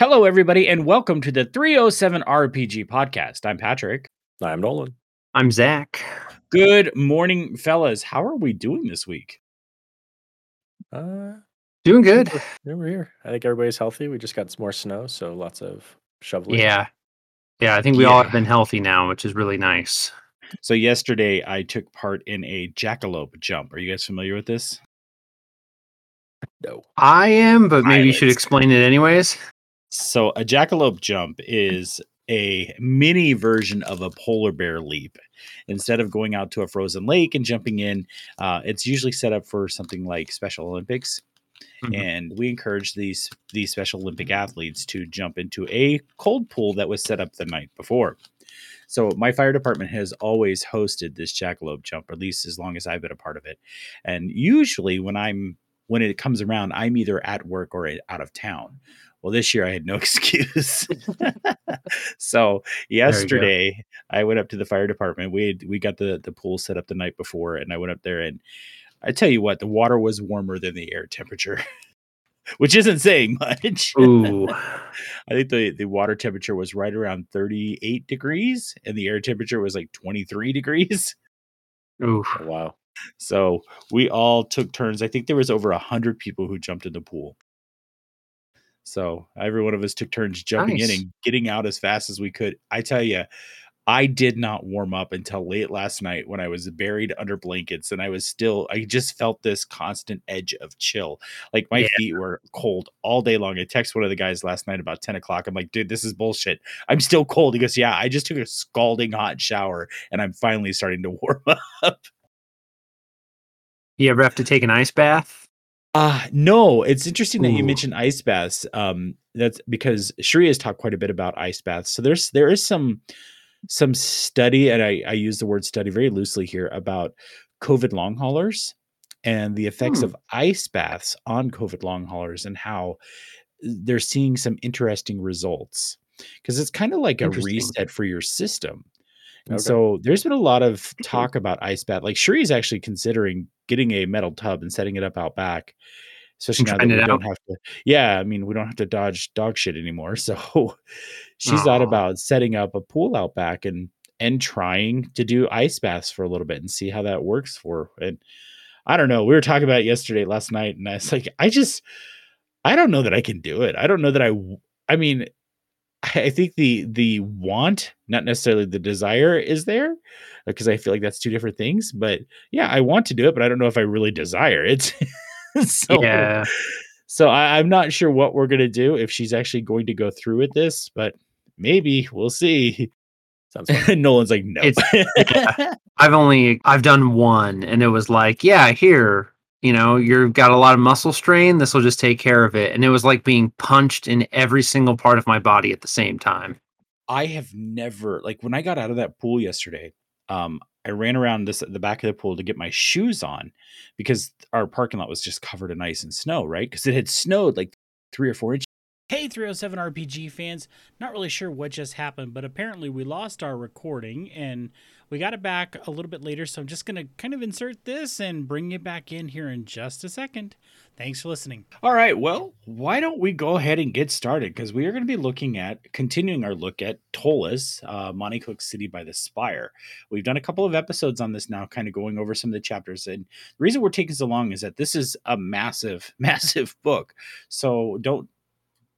Hello, everybody, and welcome to the 307 RPG podcast. I'm Patrick. I'm Nolan. I'm Zach. Good morning, fellas. How are we doing this week? Uh, Doing good. we're, we're here. I think everybody's healthy. We just got some more snow, so lots of shoveling. Yeah. Yeah, I think we all have been healthy now, which is really nice. So, yesterday I took part in a jackalope jump. Are you guys familiar with this? No. I am, but maybe you should explain it anyways. So, a jackalope jump is a mini version of a polar bear leap. Instead of going out to a frozen lake and jumping in, uh, it's usually set up for something like Special Olympics. Mhm. and we encourage these these Special Olympic athletes to jump into a cold pool that was set up the night before. So my fire department has always hosted this jackalope jump, at least as long as I've been a part of it. And usually when I'm when it comes around, I'm either at work or out of town. Well, this year I had no excuse. so yesterday I went up to the fire department. We had, we got the the pool set up the night before, and I went up there and I tell you what, the water was warmer than the air temperature, which isn't saying much. Ooh. I think the, the water temperature was right around 38 degrees and the air temperature was like 23 degrees. Ooh. Oh, wow. So we all took turns. I think there was over a hundred people who jumped in the pool. So every one of us took turns jumping Nice. in and getting out as fast as we could. I tell you, I did not warm up until late last night when I was buried under blankets and I was still, I just felt this constant edge of chill. Like my Yeah. feet were cold all day long. I texted one of the guys last night about 10 o'clock. I'm like, dude, this is bullshit. I'm still cold. He goes, yeah, I just took a scalding hot shower and I'm finally starting to warm up. You ever have to take an ice bath? Uh no, it's interesting that you mentioned ice baths. Um, that's because Shri has talked quite a bit about ice baths. So there's there is some some study, and I, I use the word study very loosely here about COVID long haulers and the effects Hmm. of ice baths on COVID long haulers and how they're seeing some interesting results. Because it's kind of like a reset for your system. And Okay. so there's been a lot of talk about ice bath. Like Shuri's actually considering getting a metal tub and setting it up out back, especially now that we don't out? have to. Yeah, I mean we don't have to dodge dog shit anymore. So she's thought about setting up a pool out back and and trying to do ice baths for a little bit and see how that works for. her. And I don't know. We were talking about it yesterday, last night, and I was like, I just, I don't know that I can do it. I don't know that I. I mean, I think the the want, not necessarily the desire, is there uh, because I feel like that's two different things. But yeah, I want to do it, but I don't know if I really desire it. so Yeah. so I, I'm not sure what we're gonna do if she's actually going to go through with this, but maybe we'll see. Sounds. Nolan's like, no. yeah. I've only I've done one and it was like, yeah, here, you know, you've got a lot of muscle strain, this will just take care of it. And it was like being punched in every single part of my body at the same time. I have never like when I got out of that pool yesterday. Um, I ran around this the back of the pool to get my shoes on because our parking lot was just covered in ice and snow, right? Because it had snowed like three or four inches. Hey, 307 RPG fans. Not really sure what just happened, but apparently we lost our recording and we got it back a little bit later. So I'm just going to kind of insert this and bring it back in here in just a second. Thanks for listening. All right. Well, why don't we go ahead and get started? Because we are going to be looking at continuing our look at Ptolus, uh, Monte Cook City by the Spire. We've done a couple of episodes on this now, kind of going over some of the chapters. And the reason we're taking so long is that this is a massive, massive book. So don't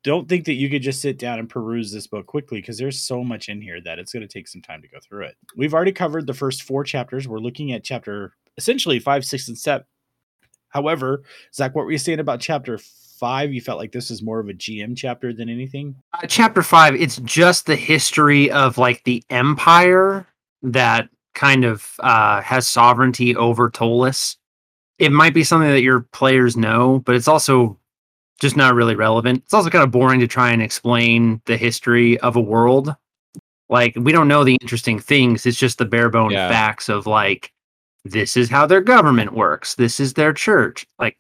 don't think that you could just sit down and peruse this book quickly because there's so much in here that it's going to take some time to go through it. We've already covered the first four chapters. We're looking at chapter essentially five, six, and seven. However, Zach, what were you saying about chapter five? You felt like this was more of a GM chapter than anything. Uh, chapter five, it's just the history of like the empire that kind of uh, has sovereignty over Ptolus. It might be something that your players know, but it's also just not really relevant. It's also kind of boring to try and explain the history of a world. Like we don't know the interesting things. It's just the bare bone Yeah. facts of like this is how their government works. This is their church. Like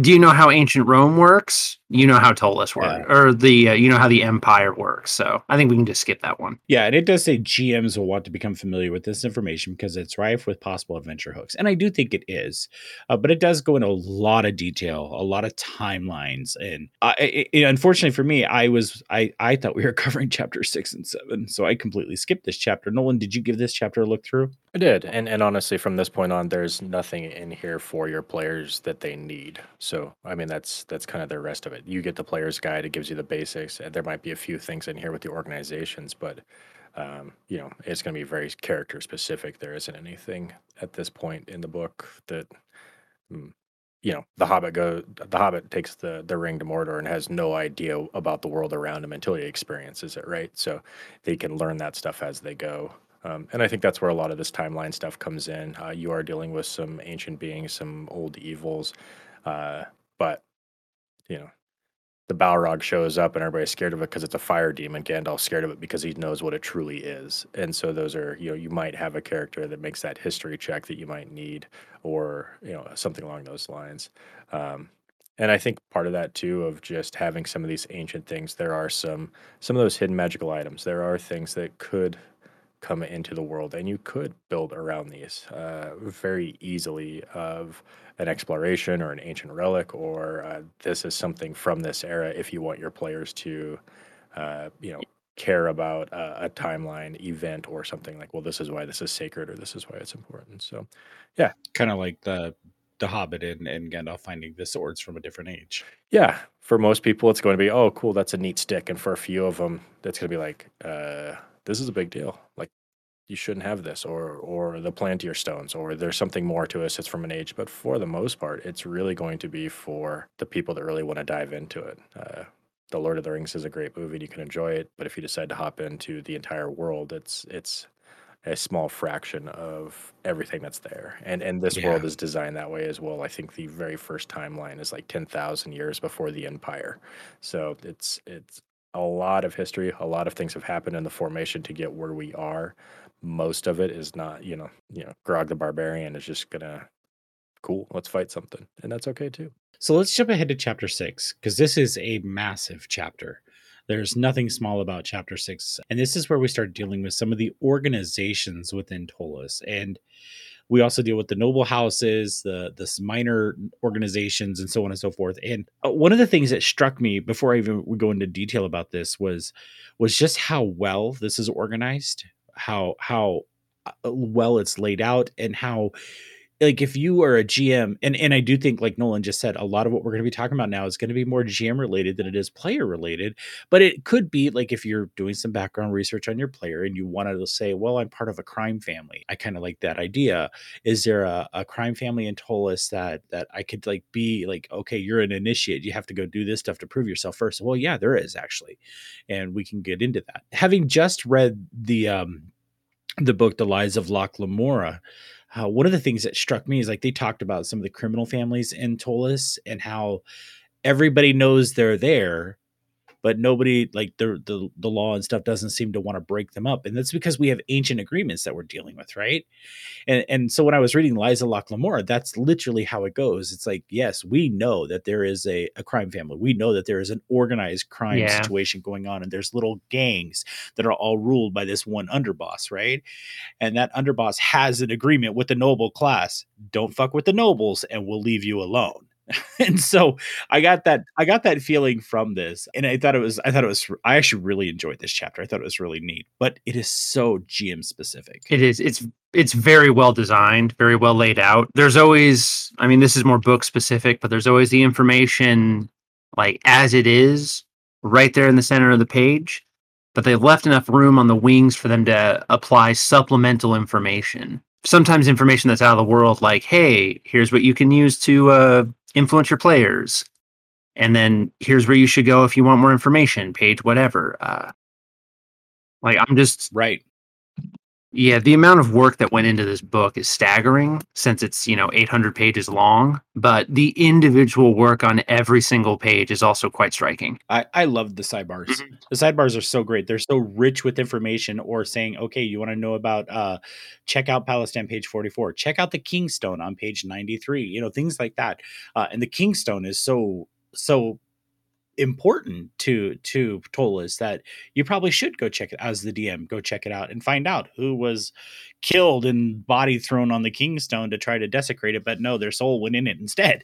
do you know how ancient Rome works? You know how Ptolus Yeah. works, or the uh, you know how the Empire works. So I think we can just skip that one. Yeah, and it does say GMs will want to become familiar with this information because it's rife with possible adventure hooks, and I do think it is. Uh, but it does go into a lot of detail, a lot of timelines, and I, I, I- unfortunately for me, I was I I thought we were covering chapter six and seven, so I completely skipped this chapter. Nolan, did you give this chapter a look through? I did, and and honestly, from this point on, there's nothing in here for your players that they need. So, I mean, that's that's kind of the rest of it. You get the player's guide; it gives you the basics. and There might be a few things in here with the organizations, but um, you know, it's going to be very character specific. There isn't anything at this point in the book that, mm, you know, the Hobbit go. The Hobbit takes the the ring to Mordor and has no idea about the world around him until he experiences it. Right, so they can learn that stuff as they go. Um, and I think that's where a lot of this timeline stuff comes in. Uh, you are dealing with some ancient beings, some old evils, uh, but you know, the Balrog shows up and everybody's scared of it because it's a fire demon. Gandalf's scared of it because he knows what it truly is. And so those are, you know, you might have a character that makes that history check that you might need, or you know, something along those lines. Um, and I think part of that too, of just having some of these ancient things, there are some some of those hidden magical items. There are things that could come into the world and you could build around these uh, very easily of an exploration or an ancient relic or uh, this is something from this era if you want your players to uh, you know care about a, a timeline event or something like well this is why this is sacred or this is why it's important so yeah. Kind of like the the Hobbit and, and Gandalf finding the swords from a different age. yeah for most people it's going to be oh cool that's a neat stick and for a few of them that's going to be like uh, this is a big deal like you shouldn't have this or or the palantír stones or there's something more to us it's from an age but for the most part it's really going to be for the people that really want to dive into it. Uh, the lord of the rings is a great movie and you can enjoy it but if you decide to hop into the entire world it's it's a small fraction of everything that's there. And and this world is designed that way as well. I think the very first timeline is like 10,000 years before the empire. So it's it's a lot of history a lot of things have happened in the formation to get where we are most of it is not you know you know grog the barbarian is just gonna cool let's fight something and that's okay too So let's jump ahead to chapter six because this is a massive chapter. There's nothing small about chapter six. And this is where we start dealing with some of the organizations within Ptolus. And we also deal with the noble houses, the the minor organizations, and so on and so forth. And uh, one of the things that struck me before I even would go into detail about this was was just how well this is organized, how how uh, well it's laid out, and how like if you are a GM, and and I do think like Nolan just said, a lot of what we're going to be talking about now is going to be more GM related than it is player related. But it could be like if you're doing some background research on your player and you wanted to say, well, I'm part of a crime family. I kind of like that idea. Is there a, a crime family in Ptolus that that I could like be like, okay, you're an initiate, you have to go do this stuff to prove yourself first. Well, yeah, there is actually, and we can get into that. Having just read the um the book The Lies of Locke Lamora, uh, one of the things that struck me is like they talked about some of the criminal families in Ptolus and how everybody knows they're there, but nobody like the the the law and stuff doesn't seem to want to break them up, and that's because we have ancient agreements that we're dealing with, right? And and so when I was reading Liza Locke Lamora, that's literally how it goes. It's like yes, we know that there is a, a crime family, we know that there is an organized crime Yeah. situation going on, and there's little gangs that are all ruled by this one underboss, right? and that underboss has an agreement with the noble class don't fuck with the nobles and we'll leave you alone and so i got that i got that feeling from this and i thought it was i thought it was i actually really enjoyed this chapter i thought it was really neat but it is so gm specific It is. It's it's very well designed, very well laid out. There's always, I mean, this is more book specific, but there's always the information like as it is right there in the center of the page. But they've left enough room on the wings for them to apply supplemental information. Sometimes information that's out of the world, like, hey, here's what you can use to uh, influence your players. And then here's where you should go if you want more information, page whatever. Uh, like, I'm just right yeah, the amount of work that went into this book is staggering since it's, you know, 800 pages long, but the individual work on every single page is also quite striking. I, I love the sidebars. Mhm. The sidebars are so great. They're so rich with information or saying, okay, you want to know about uh check out Palestine page 44, check out the Kingstone on page 93, you know, things like that. Uh, and the Kingstone is so so important to to Ptolus that you probably should go check it as the DM, go check it out and find out who was killed and body thrown on the kingstone to try to desecrate it, but no, their soul went in it instead.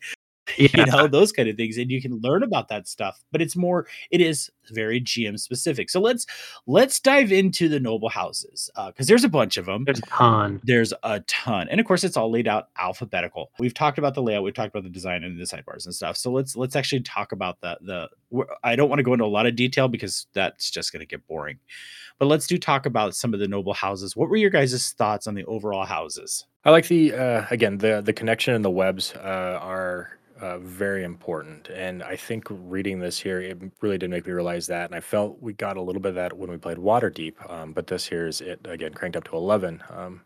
Yeah. you know those kind of things and you can learn about that stuff but it's more it is very gm specific so let's let's dive into the noble houses uh, because there's a bunch of them There's a ton. there's a ton and of course it's all laid out alphabetical we've talked about the layout we've talked about the design and the sidebars and stuff so let's let's actually talk about the the i don't want to go into a lot of detail because that's just going to get boring but let's do talk about some of the noble houses. What were your guys' thoughts on the overall houses? I like the uh, again the the connection and the webs uh, are uh, very important, and I think reading this here it really did make me realize that, and I felt we got a little bit of that when we played Waterdeep, um, but this here is it again cranked up to eleven. Um,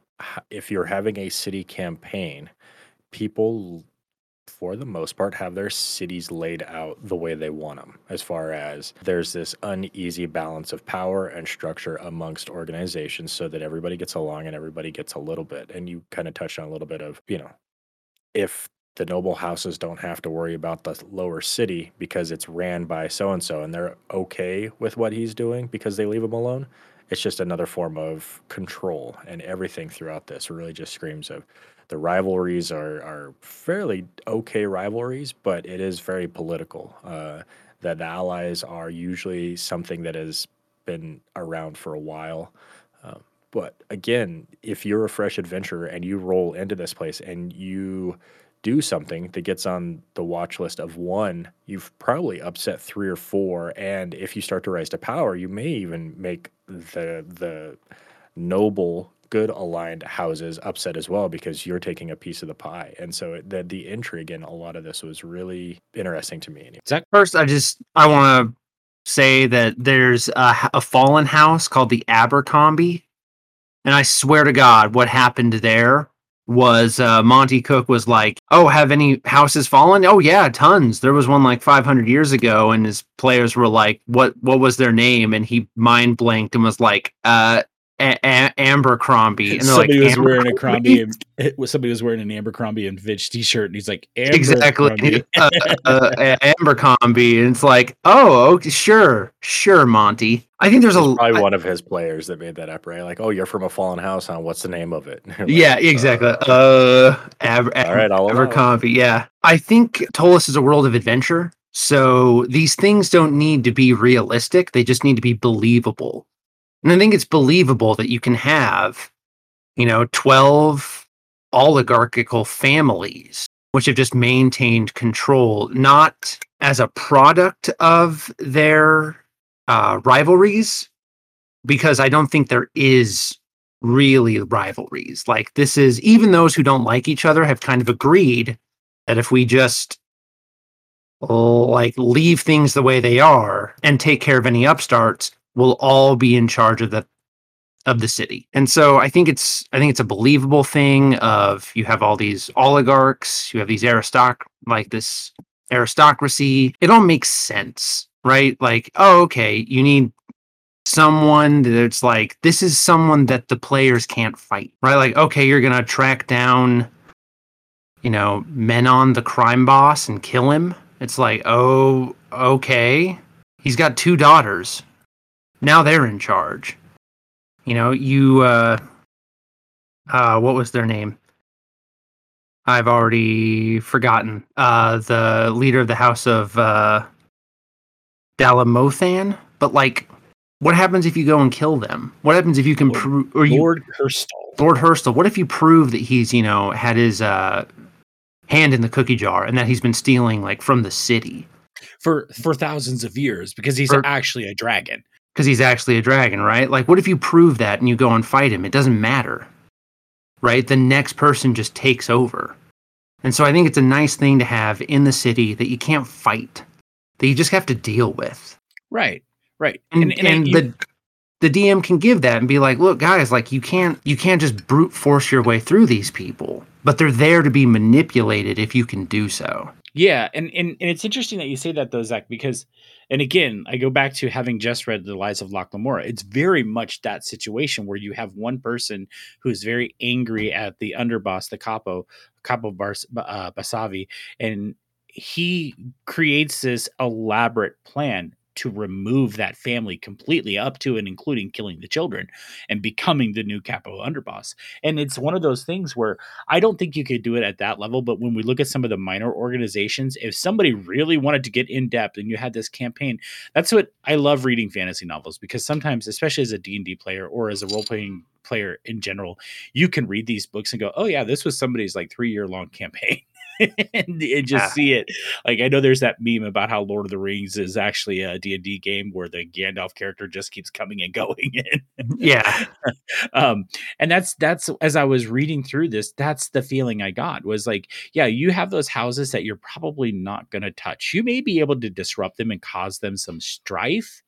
if you're having a city campaign, people for the most part have their cities laid out the way they want them as far as there's this uneasy balance of power and structure amongst organizations so that everybody gets along and everybody gets a little bit. And you kind of touched on a little bit of you know if the noble houses don't have to worry about the lower city because it's ran by so and so and they're okay with what he's doing because they leave him alone it's just another form of control and everything throughout this really just screams of the rivalries are are fairly okay rivalries, but it is very political. Uh, that the allies are usually something that has been around for a while. Um, but again, if you're a fresh adventurer and you roll into this place and you do something that gets on the watch list of one, you've probably upset three or four. And if you start to rise to power, you may even make the the noble good aligned houses upset as well because you're taking a piece of the pie and so it- the the intrigue in a lot of this was really interesting to me First, I just I want to say that there's a fallen house called the Abercrombie, and I swear to God, what happened there was uh, Monte Cook was like, "Oh, have any houses fallen? Oh yeah, tons. There was one like 500 years ago, and his players were like, what What was their name?" And he mind blanked and was like, "Uh." A- a- Abercrombie, and they're somebody like, was wearing a Crombie and was somebody was wearing an Abercrombie and Fitch t-shirt and he's like exactly Abercrombie. uh, uh, uh, Abercrombie, and it's like, oh, okay, sure, sure, Monte. I think there's a probably I- one of his players that made that up right like oh you're from a fallen house huh what's the name of it like, yeah, exactly. "Uh, Uh, Aber- all right I'll allow it." Abercrombie. Yeah, I think Ptolus is a world of adventure. So these things don't need to be realistic; they just need to be believable. And I think it's believable that you can have, you know, twelve oligarchical families which have just maintained control, not as a product of their uh, rivalries, because I don't think there is really rivalries. Like this is even those who don't like each other have kind of agreed that if we just like leave things the way they are and take care of any upstarts, we'll all be in charge of the of the city. And so I think it's I think it's a believable thing of you have all these oligarchs, you have these aristoc like this aristocracy. It all makes sense, right? Like, oh, okay, you need someone that's like this is someone that the players can't fight, right? Like, okay, you're gonna track down, you know, Menon, the crime boss, and kill him. It's like, oh, okay. He's got two daughters. Now they're in charge. You know, you uh uh what was their name? I've already forgotten. Uh the leader of the house of uh Dallimothan, but like what happens if you go and kill them? What happens if you can prove or you Lord Hurstal. Lord Hurstel, what if you prove that he's, you know, had his uh hand in the cookie jar and that he's been stealing like from the city for for thousands of years because he's For- actually a dragon. Because he's actually a dragon, right? Like what if you prove that and you go and fight him? It doesn't matter. Right? The next person just takes over. And so I think it's a nice thing to have in the city that you can't fight. That you just have to deal with. Right. Right. and, and, you- the the DM can give that and be like, look, guys, like you can't you can't just brute force your way through these people, but they're there to be manipulated if you can do so. Yeah, and, and and it's interesting that you say that though, Zach, because and again, I go back to having just read The Lies of Locke Lamora. It's very much that situation where you have one person who's very angry at the underboss, the capo, capo Bars, uh, Basavi, and he creates this elaborate plan to remove that family completely up to and including killing the children and becoming the new capo underboss. And it's one of those things where i don't think you could do it at that level but when we look at some of the minor organizations if somebody really wanted to get in depth and you had this campaign that's what i love reading fantasy novels because sometimes especially as a d&d player or as a role-playing player in general you can read these books and go oh yeah this was somebody's like three year long campaign and, and, just yeah. see it. Like I know there's that meme about how Lord of the Rings is actually a D&D game where the Gandalf character just keeps coming and going in. yeah. um and that's that's as I was reading through this, that's the feeling I got was like, yeah, you have those houses that you're probably not going to touch. You may be able to disrupt them and cause them some strife,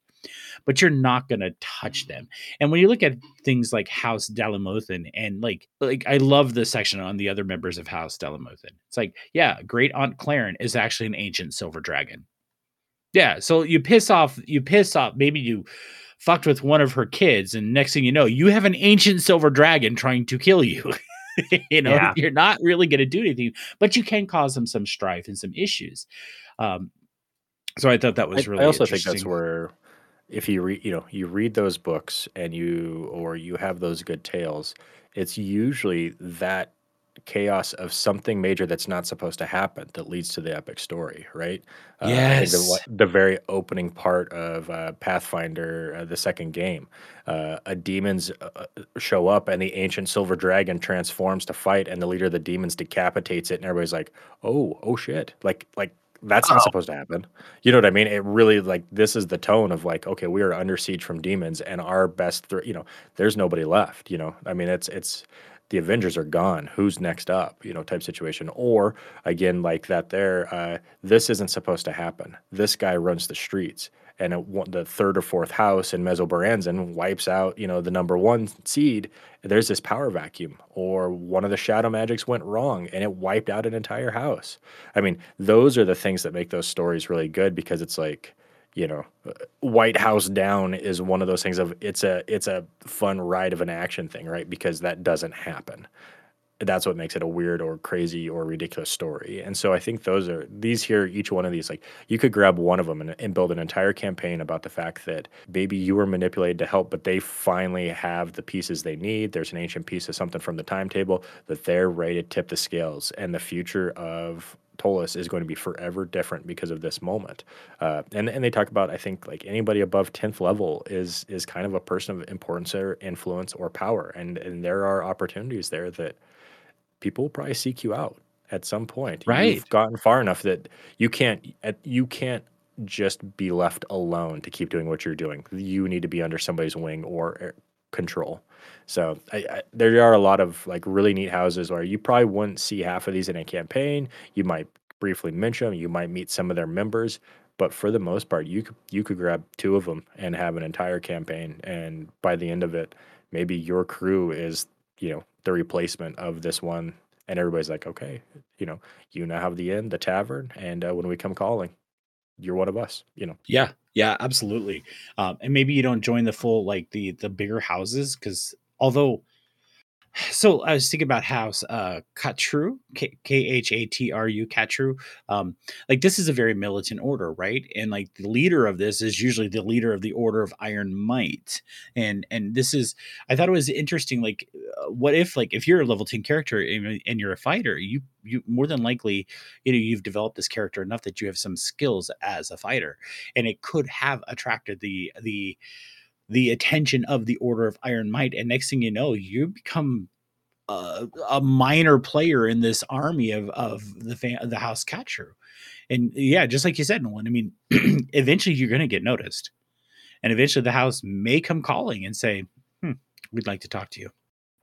but you're not going to touch them. And when you look at things like House Dallimothan and like like I love the section on the other members of House Dallimothan. It's like, yeah, Great Aunt Claren is actually an ancient silver dragon. Yeah, so you piss off you piss off maybe you fucked with one of her kids and next thing you know, you have an ancient silver dragon trying to kill you. you know, yeah. you're not really going to do anything, but you can cause them some strife and some issues. Um, so I thought that was really. I also think that's where if you read, you know, you read those books and you or you have those good tales, it's usually that chaos of something major that's not supposed to happen that leads to the epic story, right? Uh, yes. The, the, very opening part of uh, Pathfinder, uh, the second game, uh, a demons uh, uh, show up and the ancient silver dragon transforms to fight, and the leader of the demons decapitates it, and everybody's like, "Oh, oh shit!" Like, like that's not oh. supposed to happen. You know what I mean? It really like this is the tone of like, okay, we are under siege from demons, and our best, th- you know, there's nobody left. You know, I mean, it's it's the Avengers are gone. Who's next up? You know, type situation. Or again, like that. There, uh, this isn't supposed to happen. This guy runs the streets and it, the third or fourth house in Menzoberranzan wipes out, you know, the number one seed, there's this power vacuum. Or one of the shadow magics went wrong and it wiped out an entire house. I mean, those are the things that make those stories really good because it's like, you know, uh, White House Down is one of those things of it's a it's a fun ride of an action thing, right? Because that doesn't happen that's what makes it a weird or crazy or ridiculous story. And so I think those are these here, each one of these, like you could grab one of them and, and, build an entire campaign about the fact that maybe you were manipulated to help, but they finally have the pieces they need. There's an ancient piece of something from the timetable that they're ready to tip the scales, and the future of Ptolus is going to be forever different because of this moment. Uh, and and they talk about I think like anybody above tenth level is is kind of a person of importance or influence or power, and and there are opportunities there that people will probably seek you out at some point. Right. You've gotten far enough that you can't you can't just be left alone to keep doing what you're doing. You need to be under somebody's wing or er, control. So I, I, there are a lot of like really neat houses where you probably wouldn't see half of these in a campaign. You might briefly mention them. You might meet some of their members, but for the most part, you could you could grab two of them and have an entire campaign. And by the end of it, maybe your crew is you know the replacement of this one. And everybody's like okay you know you now have the inn the tavern and uh, when we come calling you're one of us you know? Yeah. Yeah absolutely. Um, and maybe you don't join the full like the the bigger houses because although so I was thinking about House uh Khatru, K H A T R U Khatru. Um, like this is a very militant order, right? And like the leader of this is usually the leader of the Order of Iron Might. And and this is I thought it was interesting. Like, uh, what if like if you're a level ten character and, and you're a fighter, you you more than likely you know you've developed this character enough that you have some skills as a fighter, and it could have attracted the the the attention of the Order of Iron Might, and next thing you know, you become a, a minor player in this army of of the fan, the House Khatru. And yeah, just like you said, Nolan. I mean, eventually you're going to get noticed, and eventually the House may come calling and say, hmm, "We'd like to talk to you."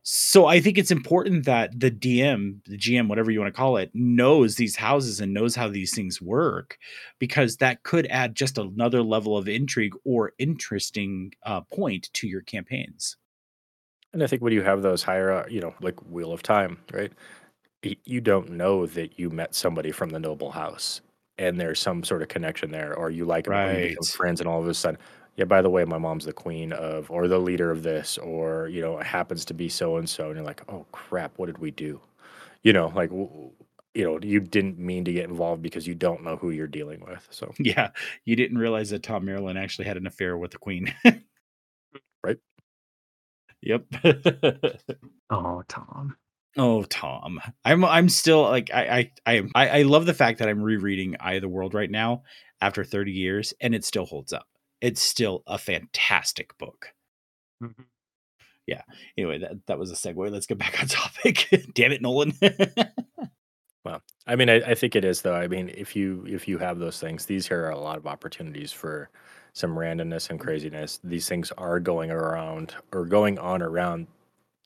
So I think it's important that the DM, the GM, whatever you want to call it, knows these houses and knows how these things work, because that could add just another level of intrigue or interesting uh, point to your campaigns. And I think when you have those higher, uh, you know, like Wheel of Time, right? You don't know that you met somebody from the noble house and there's some sort of connection there, or you like them, or friends, and all of a sudden, yeah, by the way, my mom's the queen of, or the leader of this, or, you know, it happens to be so and so. And you're like, oh crap, what did we do? You know, like, you know you didn't mean to get involved because you don't know who you're dealing with. So Yeah, you didn't realize that Thom Merrilin actually had an affair with the queen. Right. Yep. Oh, Tom. oh, Tom. I'm I'm still like I I I I I love the fact that I'm rereading Eye of the World right now after 30 years and it still holds up. It's still a fantastic book. Mhm. Anyway, that, that was a segue. Let's get back on topic. Damn it, Nolan. Well, I mean, I, I think it is though. I mean, if you if you have those things, these here are a lot of opportunities for some randomness and craziness. These things are going around or going on around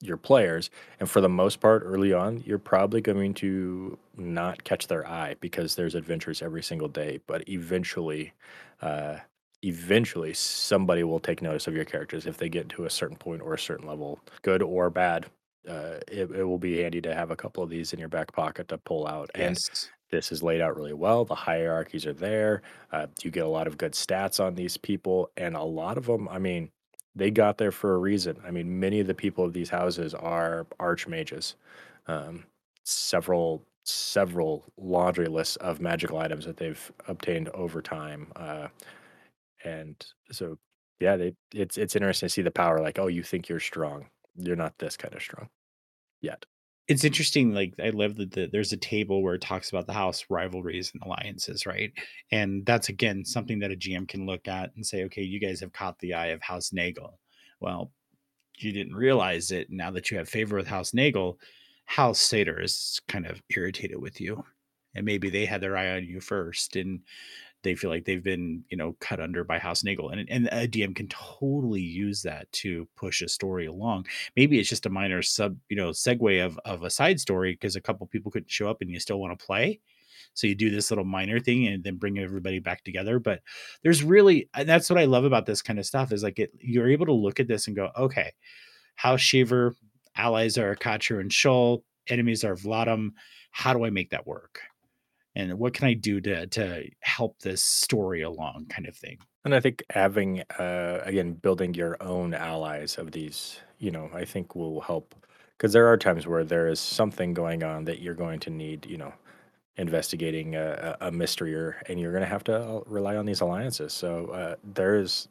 your players, and for the most part, early on, you're probably going to not catch their eye because there's adventures every single day. But eventually, uh, eventually, somebody will take notice of your characters if they get to a certain point or a certain level, good or bad. Uh, it, it will be handy to have a couple of these in your back pocket to pull out. And this is laid out really well. The hierarchies are there. Uh, you get a lot of good stats on these people, and a lot of them, I mean, they got there for a reason. I mean, many of the people of these houses are archmages. Um, several several laundry lists of magical items that they've obtained over time. Uh, and so, yeah, they it's it's interesting to see the power. Like, oh, you think you're strong? You're not this kind of strong yet. It's interesting. Like I love that the, there's a table where it talks about the house rivalries and alliances, right? And that's again something that a GM can look at and say, okay, you guys have caught the eye of House Nagel. Well, you didn't realize it. Now that you have favor with House Nagel, House Sater is kind of irritated with you, and maybe they had their eye on you first, and they feel like they've been, you know, cut under by House Nagel, and and a DM can totally use that to push a story along maybe it's just a minor sub you know segue of of a side story because a couple people couldn't show up and you still want to play so you do this little minor thing and then bring everybody back together but there's really and that's what i love about this kind of stuff is like it you're able to look at this and go okay house shaver allies are Akachu and Shoal, enemies are Vladaam. How do I make that work? And what can I do to to help this story along, kind of thing? And I think having, uh, again, building your own allies of these, you know, I think will help because there are times where there is something going on that you're going to need, you know, investigating a, a mystery or, and you're going to have to uh, rely on these alliances. So uh, there is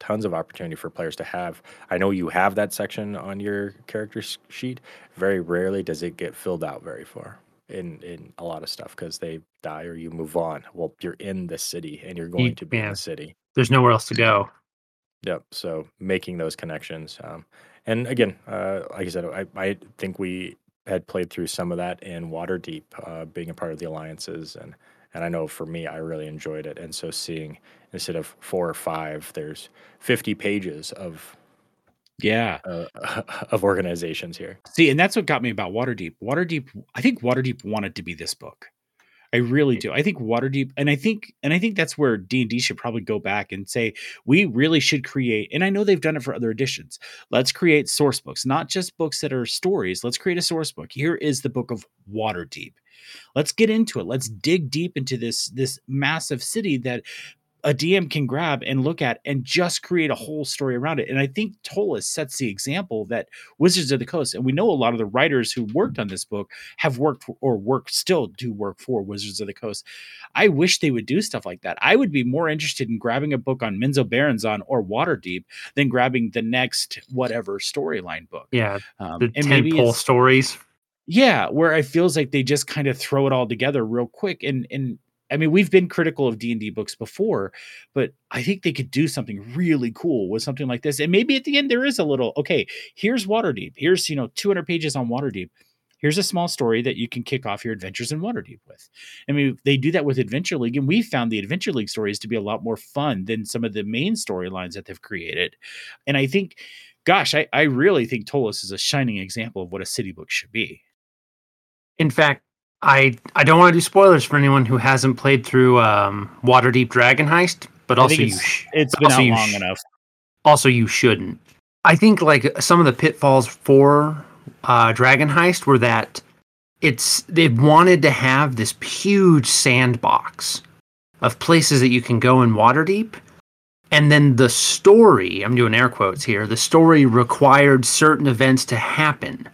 tons of opportunity for players to have. I know you have that section on your character sheet. Very rarely does it get filled out very far in in a lot of stuff because they die or you move on. Well, you're in the city and you're going to be in the city. There's nowhere else to go. Yep. So making those connections. Um, and again, uh, like I said, I, I think we had played through some of that in Waterdeep, uh, being a part of the alliances, and and I know for me, I really enjoyed it. And so seeing instead of four or five, there's 50 pages of Yeah. uh, of organizations here. See, and that's what got me about Waterdeep. Waterdeep, I think Waterdeep wanted to be this book. I really do. I think Waterdeep, and I think, and I think that's where D and D should probably go back and say we really should create. And I know they've done it for other editions. Let's create source books, not just books that are stories. Let's create a source book. Here is the book of Waterdeep. Let's get into it. Let's dig deep into this this massive city that a DM can grab and look at and just create a whole story around it. And I think Ptolus sets the example that Wizards of the Coast, and we know a lot of the writers who worked on this book have worked for, or work still do work for Wizards of the Coast. I wish they would do stuff like that. I would be more interested in grabbing a book on Menzoberranzan or Waterdeep than grabbing the next whatever storyline book. Yeah, Um, the and maybe stories. yeah where it feels like they just kind of throw it all together real quick and and i mean we've been critical of d&d books before but i think they could do something really cool with something like this and maybe at the end there is a little okay here's waterdeep here's you know 200 pages on waterdeep here's a small story that you can kick off your adventures in waterdeep with. I mean they do that with adventure league and we found the adventure league stories to be a lot more fun than some of the main storylines that they've created and i think gosh i, I really think Ptolus is a shining example of what a city book should be. In fact, I I don't want to do spoilers for anyone who hasn't played through um, Waterdeep Dragon Heist, but I also think you sh- it's been out long sh- enough. also you shouldn't. I think like some of the pitfalls for uh, Dragon Heist were that it's they wanted to have this huge sandbox of places that you can go in Waterdeep, and then the story I'm doing air quotes here. The story required certain events to happen,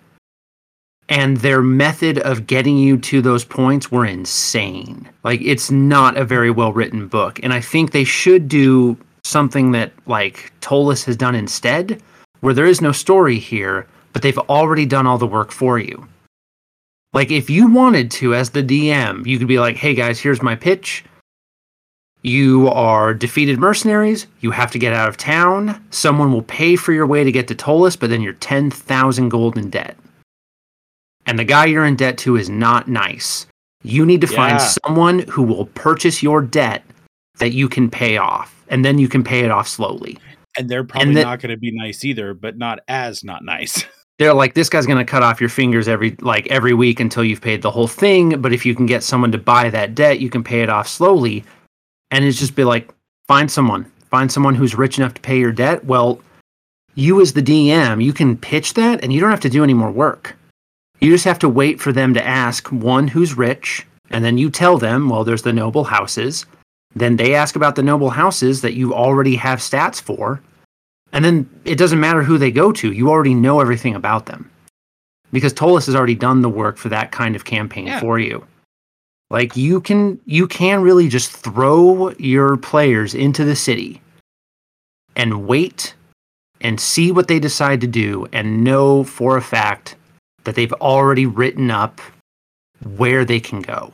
and their method of getting you to those points were insane. Like it's not a very well written book, and I think they should do something that like Ptolus has done instead, where there is no story here, but they've already done all the work for you. Like if you wanted to, as the DM, you could be like, "Hey guys, here's my pitch. You are defeated mercenaries. You have to get out of town. Someone will pay for your way to get to Ptolus, but then you're 10,000 gold in debt. And the guy you're in debt to is not nice. You need to find someone who will purchase your debt that you can pay off, and then you can pay it off slowly. And they're probably that- not going to be nice either, but not as not nice. They're like, this guy's going to cut off your fingers every like every week until you've paid the whole thing. But if you can get someone to buy that debt, you can pay it off slowly. And it's just be like, find someone, find someone who's rich enough to pay your debt. Well, you as the DM, you can pitch that, and you don't have to do any more work. You just have to wait for them to ask one who's rich, and then you tell them, well, there's the noble houses. Then they ask about the noble houses that you already have stats for. And then it doesn't matter who they go to, you already know everything about them. Because Ptolus has already done the work for that kind of campaign Yeah. for you. Like you can you can really just throw your players into the city and wait and see what they decide to do and know for a fact that they've already written up where they can go.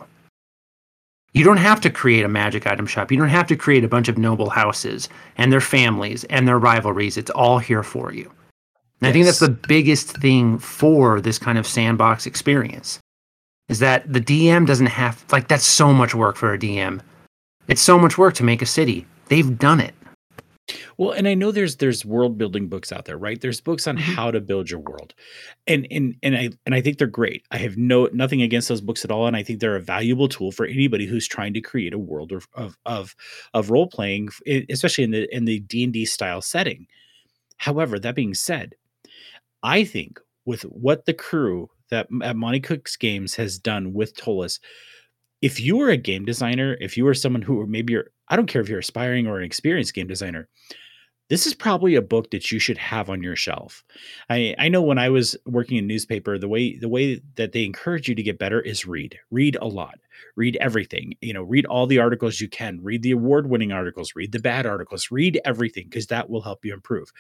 You don't have to create a magic item shop. You don't have to create a bunch of noble houses and their families and their rivalries. It's all here for you. And I think that's the biggest thing for this kind of sandbox experience is that the DM doesn't have like that's so much work for a DM. It's so much work to make a city. They've done it. Well, and I know there's there's world building books out there, right? There's books on Mhm. how to build your world. And and and I and I think they're great. I have no nothing against those books at all and I think they're a valuable tool for anybody who's trying to create a world of of of, of role playing especially in the in the D&D style setting. However, that being said, I think with what the crew that at Monte Cook's Games has done with Ptolus, if you are a game designer, if you are someone who maybe you're I don't care if you're aspiring or an experienced game designer, this is probably a book that you should have on your shelf. I, I know when I was working in newspaper, the way the way that they encourage you to get better is read. Read a lot. Read everything. You know, read all the articles you can. Read the award-winning articles, read the bad articles, read everything because that will help you improve.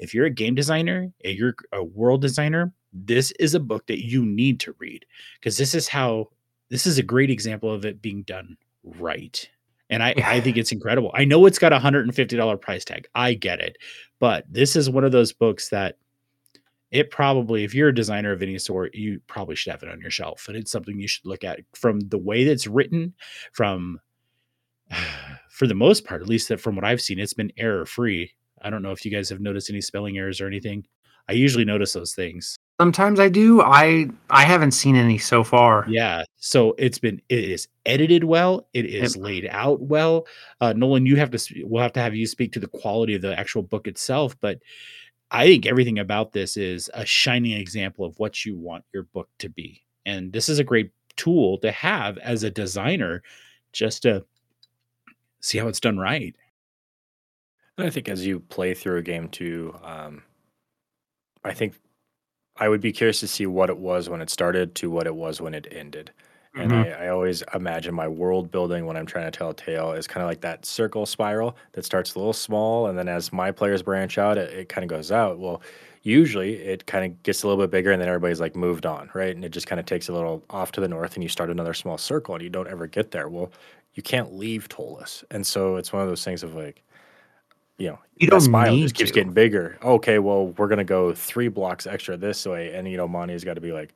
If you're a game designer, if you're a world designer, this is a book that you need to read because this is how this is a great example of it being done right. And I, Yeah. I think it's incredible. I know it's got a hundred and fifty dollar price tag. I get it, but this is one of those books that it probably, if you're a designer of any sort, you probably should have it on your shelf, and it's something you should look at from the way that's written. From, for the most part, at least that from what I've seen, it's been error free. I don't know if you guys have noticed any spelling errors or anything. I usually notice those things. Sometimes I do. I I haven't seen any so far. Yeah. So it's been it is edited well. It is laid out well. Uh, Nolan, you have to we'll have to have you speak to the quality of the actual book itself, but I think everything about this is a shining example of what you want your book to be. And this is a great tool to have as a designer just to see how it's done right. And I think as you play through a game too, um, I think I would be curious to see what it was when it started to what it was when it ended. And Mhm. I, I always imagine my world building when I'm trying to tell a tale is kind of like that circle spiral that starts a little small, and then as my players branch out, it, it kind of goes out. Well, usually it kind of gets a little bit bigger, and then everybody's like moved on, right? And it just kind of takes a little off to the north, and you start another small circle, and you don't ever get there. Well, you can't leave Ptolus, and so it's one of those things of like, you know, You don't spiral just keeps to. getting bigger. Okay, well, we're gonna go three blocks extra this way, and you know, Monte's got to be like,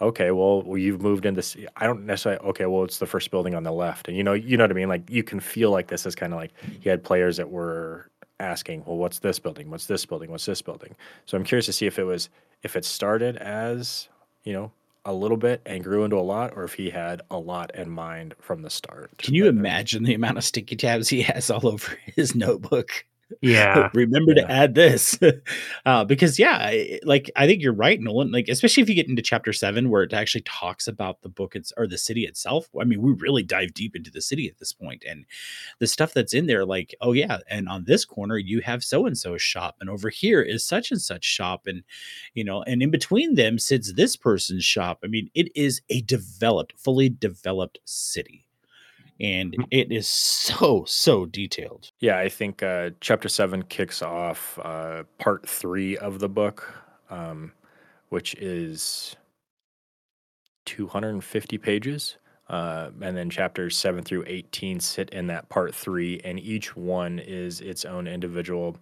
okay, well, well, you've moved into. I don't necessarily. Okay, well, it's the first building on the left, and you know, you know what I mean. Like you can feel like this is kind of like he had players that were asking, well, what's this building? What's this building? What's this building? So I'm curious to see if it was if it started as you know a little bit and grew into a lot, or if he had a lot in mind from the start. Can you imagine the amount of sticky tabs he has all over his notebook? Yeah. remember Yeah. to add this uh, because yeah like i think you're right nolan like especially if you get into chapter seven where it actually talks about the book it's, or the city itself i mean we really dive deep into the city at this point and the stuff that's in there like oh yeah and on this corner you have so and so's shop and over here is such and such shop and you know and in between them sits this person's shop i mean it is a developed fully developed city and Mhm. it is so so detailed Yeah, I think uh, chapter seven kicks off uh, part three of the book, um, which is 250 pages. Uh, and then chapters seven through 18 sit in that part three, and each one is its own individual,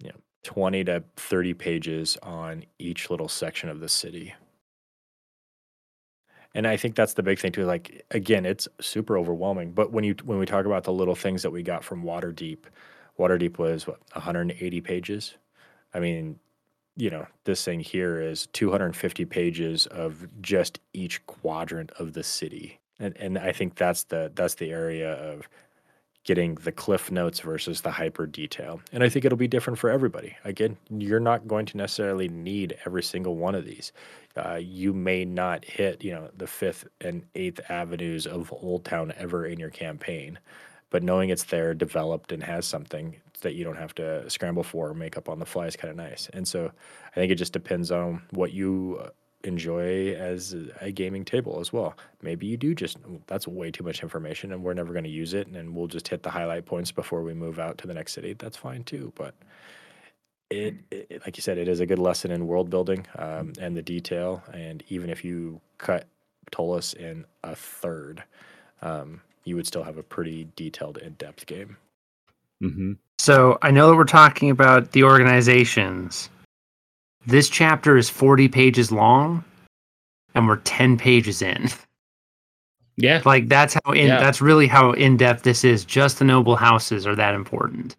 you know, 20 to 30 pages on each little section of the city. And I think that's the big thing too. Like again, it's super overwhelming. But when you when we talk about the little things that we got from Waterdeep, Waterdeep was what 180 pages. I mean, you know, this thing here is 250 pages of just each quadrant of the city. And and I think that's the that's the area of getting the cliff notes versus the hyper detail. And I think it'll be different for everybody. Again, you're not going to necessarily need every single one of these. Uh, you may not hit, you know, the fifth and eighth avenues of Old Town ever in your campaign, but knowing it's there, developed, and has something that you don't have to scramble for or make up on the fly is kind of nice. And so I think it just depends on what you uh, enjoy as a- gaming table as well. Maybe you do just that's way too much information and we're never going to use it and we'll just hit the highlight points before we move out to the next city. That's fine too, but it, it like you said it is a good lesson in world building um, and the detail and even if you cut Ptolus in a third um, you would still have a pretty detailed in-depth game. mm-hmm. So I know that we're talking about the organizations. This chapter is 40 pages long, and we're 10 pages in. yeah Like that's how in Yeah. that's really how in depth this is. Just the noble houses are that important.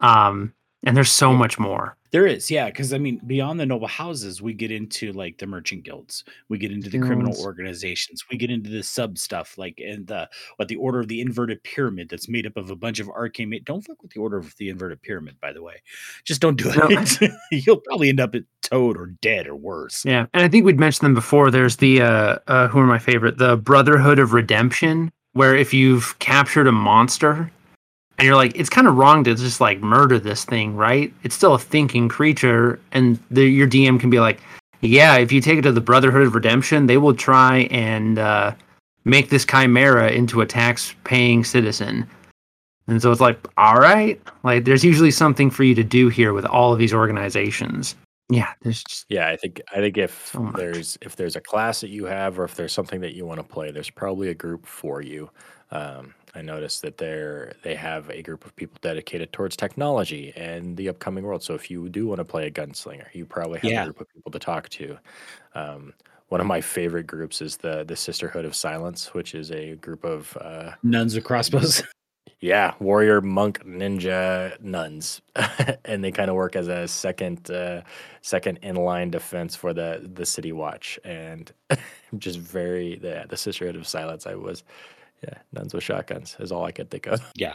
Um, and there's so much more. There is, yeah, because I mean, beyond the noble houses, we get into like the merchant guilds, we get into the criminal organizations, we get into the sub stuff, like in the what the order of the inverted pyramid that's made up of a bunch of arcane. Don't fuck with the order of the inverted pyramid, by the way. Just don't do No. it. You'll probably end up at toad or dead or worse. Yeah, and I think we'd mentioned them before. There's the uh, uh, who are my favorite? The Brotherhood of Redemption, where if you've captured a monster, and you're like, it's kind of wrong to just like murder this thing, right? It's still a thinking creature, and the, your DM can be like, yeah, if you take it to the Brotherhood of Redemption, they will try and uh, make this chimera into a tax-paying citizen. And so it's like, all right, like there's usually something for you to do here with all of these organizations. Yeah, there's just Yeah, I think I think if So there's if there's a class that you have or if there's something that you want to play, there's probably a group for you. Um, I noticed that they're they have a group of people dedicated towards technology and the upcoming world. So if you do want to play a gunslinger, you probably have Yeah. a group of people to talk to. Um, one of my favorite groups is the the Sisterhood of Silence, which is a group of uh, Nuns with crossbows. yeah, warrior, monk, ninja, nuns, and they kind of work as a second, uh, second in line defense for the the city watch, and just very the the sisterhood of silence. I was, yeah, nuns with shotguns is all I could think of. Yeah,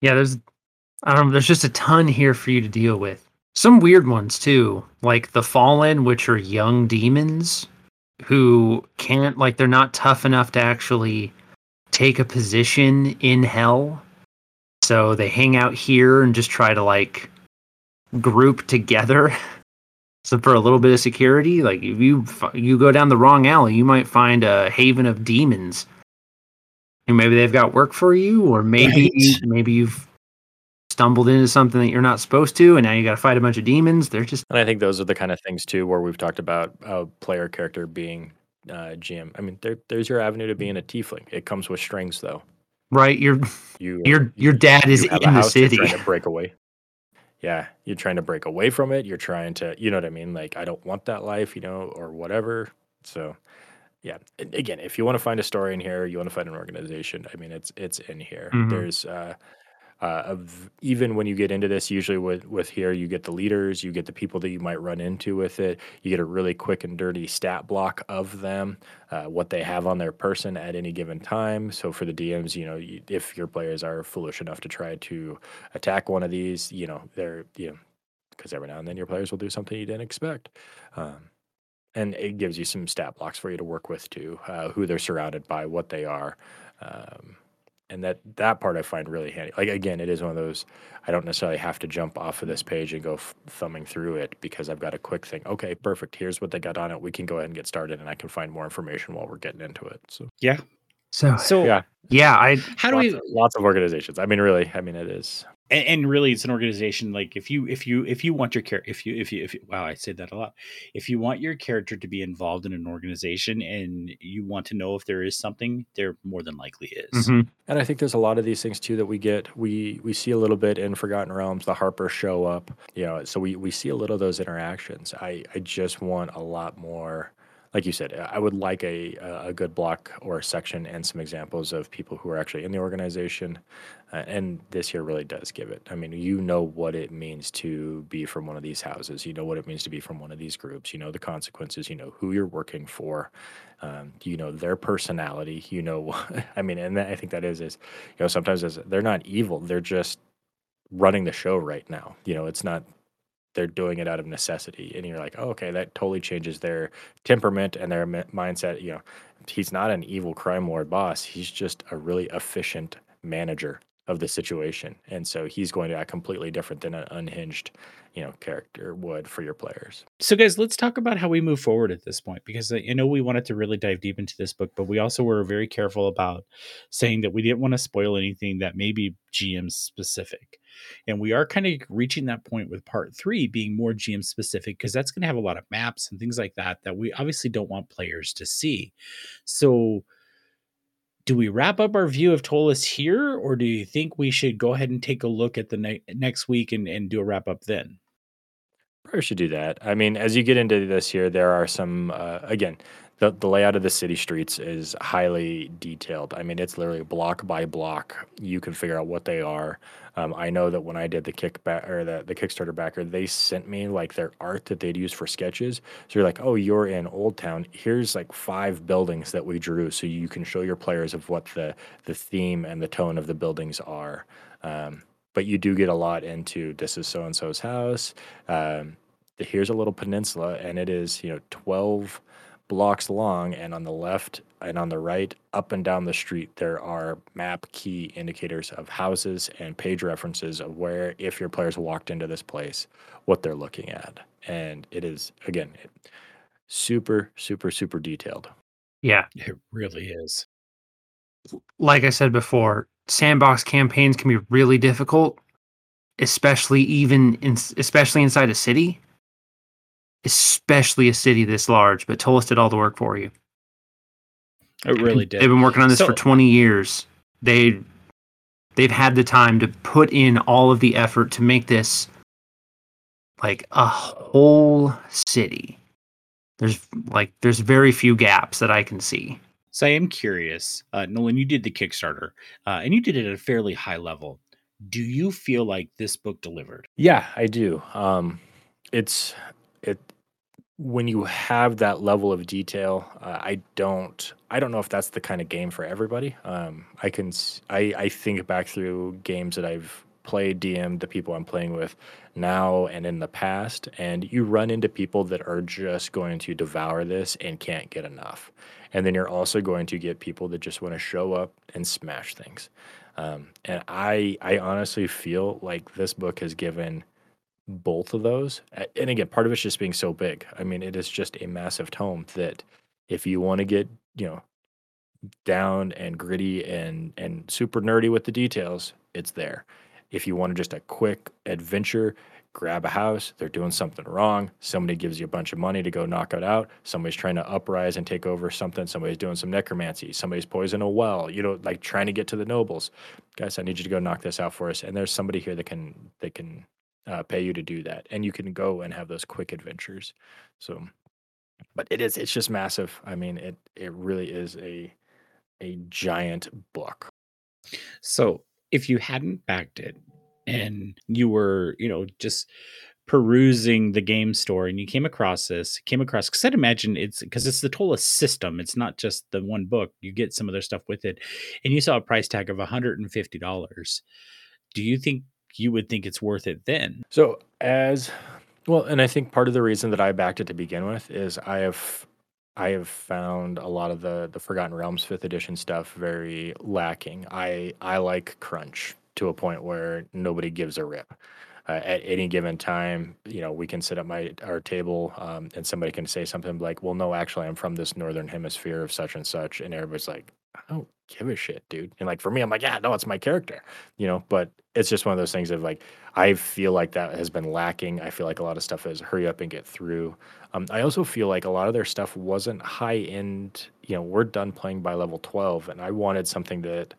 Yeah, there's I don't know, there's just a ton here for you to deal with. Some weird ones too, like the Fallen, which are young demons who can't like they're not tough enough to actually take a position in hell. So they hang out here and just try to like group together. So for a little bit of security, like if you you go down the wrong alley, you might find a haven of demons. Maybe they've got work for you, or maybe Right. maybe you've stumbled into something that you're not supposed to, and now you got to fight a bunch of demons. They're just And I think those are the kind of things too, where we've talked about a player character being uh, GM. I mean, there, there's your avenue to being a tiefling. It comes with strings, though. right. Your You your your dad is in the house, you're city. trying to break away. Yeah, you're trying to break away from it. You're trying to, you know what I mean? Like, I don't want that life, you know, or whatever. So, yeah. Again, if you want to find a story in here, you want to find an organization. I mean, it's it's in here. Mhm. There's uh, uh, of even when you get into this, usually with with here, you get the leaders, you get the people that you might run into with it. You get a really quick and dirty stat block of them, uh, what they have on their person at any given time. So for the DMs, you know, you, if your players are foolish enough to try to attack one of these, you know, they're you know, because every now and then your players will do something you didn't expect. Um, and it gives you some stat blocks for you to work with too, uh, who they're surrounded by, what they are. Um, and that that part I find really handy. Like again, it is one of those I don't necessarily have to jump off of this page and go f- thumbing through it because I've got a quick thing. Okay, perfect. Here's what they got on it. We can go ahead and get started, and I can find more information while we're getting into it. So Yeah. So So yeah, yeah, I how do lots, we of, lots of organizations. I mean, really, I mean, it is. And, and really it's an organization like if you if you if you want your character if you if you if you, wow i say that a lot if you want your character to be involved in an organization and you want to know if there is something there more than likely is Mhm. And I think there's a lot of these things too that we get. We we see a little bit in Forgotten Realms. The Harpers show up, you know. So we we see a little of those interactions. I I just want a lot more. Like you said, I would like a a good block or a section and some examples of people who are actually in the organization. Uh, and this here really does give it. I mean, you know what it means to be from one of these houses. You know what it means to be from one of these groups. You know the consequences. You know who you're working for. Um, you know their personality. You know, I mean, and I think that is is you know sometimes they're not evil. They're just running the show right now. You know, it's not they're doing it out of necessity, and you're like, oh, okay, that totally changes their temperament and their mi- mindset. You know, he's not an evil crime lord boss. He's just a really efficient manager of the situation, and so he's going to act completely different than an unhinged, you know, character would for your players. so guys let's talk about how we move forward at this point because uh, i I know we wanted to really dive deep into this book but we also were very careful about saying that we didn't want to spoil anything that may be gm specific and we are kind of reaching that point with part three being more gm specific because that's going to have a lot of maps and things like that that we obviously don't want players to see so do we wrap up our view of Ptolus here, or do you think we should go ahead and take a look at the ne- next week and, and do a wrap up then? Probably should do that. I mean, as you get into this here, there are some, uh, again, the, the layout of the city streets is highly detailed. I mean, it's literally block by block. You can figure out what they are. Um, I know that when I did the kickback or the, the Kickstarter backer, they sent me like their art that they'd use for sketches. So you're like, oh, you're in Old Town. Here's like five buildings that we drew, so you can show your players of what the the theme and the tone of the buildings are. Um, but you do get a lot into this is so and so's house. Um, here's a little peninsula, and it is you know 12 blocks long, and on the left and on the right, up and down the street, there are map key indicators of houses and page references of where, if your players walked into this place, what they're looking at, and it is again super, super, super detailed. yeah, It really is. like I said before, sandbox campaigns can be really difficult, especially even in especially inside a city. Especially a city this large, but Ptolus did all the work for you. It really did. They've been working on this So- for 20 years. They they've had the time to put in all of the effort to make this like a whole city. There's like there's very few gaps that I can see. So I am curious, uh, Nolan. You did the Kickstarter, uh, and you did it at a fairly high level. Do you feel like this book delivered? Yeah, I do. Um, it's it when you have that level of detail. Uh, I don't. I don't know if that's the kind of game for everybody. Um, I can. I think back through games that I've played, DM, the people I'm playing with now and in the past, and you run into people that are just going to devour this and can't get enough. And then you're also going to get people that just want to show up and smash things. Um, and I, I honestly feel like this book has given both of those. And again, part of it's just being so big. I mean, it is just a massive tome that if you want to get, you know, down and gritty and and super nerdy with the details, it's there. If you want to just a quick adventure, grab a house, they're doing something wrong, somebody gives you a bunch of money to go knock it out, somebody's trying to uprise and take over something, somebody's doing some necromancy, somebody's poisoning a well, you know, like trying to get to the nobles. Guys, I need you to go knock this out for us. And there's somebody here that can that can uh, pay you to do that, and you can go and have those quick adventures. So, but it is it's just massive. I mean, it it really is a a giant book. So if you hadn't backed it and you were, you know, just perusing the game store and you came across this, came across because I'd imagine it's because it's the Ptolus system. It's not just the one book. You get some other stuff with it, and you saw a price tag of $150. Do you think you would think it's worth it then? So as well, and I think part of the reason that I backed it to begin with is I have I have found a lot of the the Forgotten Realms fifth edition stuff very lacking. I I like crunch to a point where nobody gives a rip. Uh, at any given time, you know, we can sit at my our table um, and somebody can say something like, "Well, no, actually, I'm from this northern hemisphere of such and such," and everybody's like, "I don't give a shit, dude." And like for me, I'm like, "Yeah, no, it's my character," you know. But it's just one of those things of like, I feel like that has been lacking. I feel like a lot of stuff is hurry up and get through. Um, I also feel like a lot of their stuff wasn't high end. You know, we're done playing by level 12, and I wanted something that,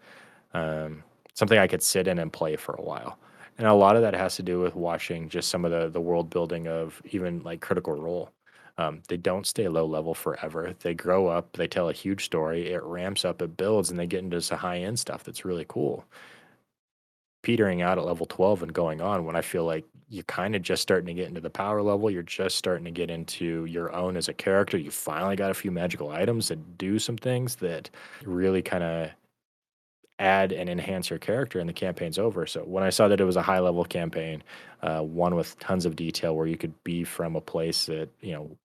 um, something I could sit in and play for a while. And a lot of that has to do with watching just some of the the world building of even like Critical Role. Um, they don't stay low level forever. They grow up, they tell a huge story, it ramps up, it builds, and they get into some high end stuff that's really cool. Petering out at level 12 and going on when I feel like you're kind of just starting to get into the power level. You're just starting to get into your own as a character. You finally got a few magical items that do some things that really kind of add and enhance your character and the campaign's over. So when I saw that it was a high level campaign, uh, one with tons of detail where you could be from a place that, you know,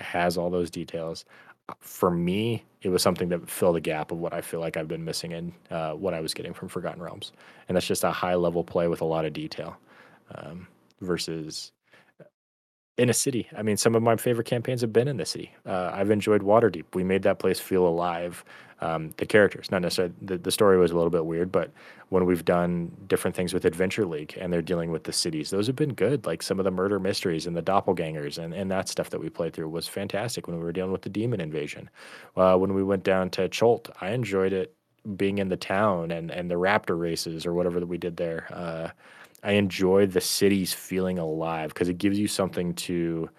has all those details, uh, for me, it was something that filled a gap of what I feel like I've been missing in uh, what I was getting from Forgotten Realms. And that's just a high level play with a lot of detail um, versus in a city. I mean, some of my favorite campaigns have been in the city. Uh, I've enjoyed Waterdeep. We made that place feel alive. Um, the characters, not necessarily the, the story was a little bit weird, but when we've done different things with Adventure League and they're dealing with the cities, those have been good. Like some of the murder mysteries and the doppelgangers and, and that stuff that we played through was fantastic when we were dealing with the demon invasion. Uh, when we went down to Chult, I enjoyed it being in the town and, and the raptor races or whatever that we did there. Uh, I enjoy the cities feeling alive because it gives you something to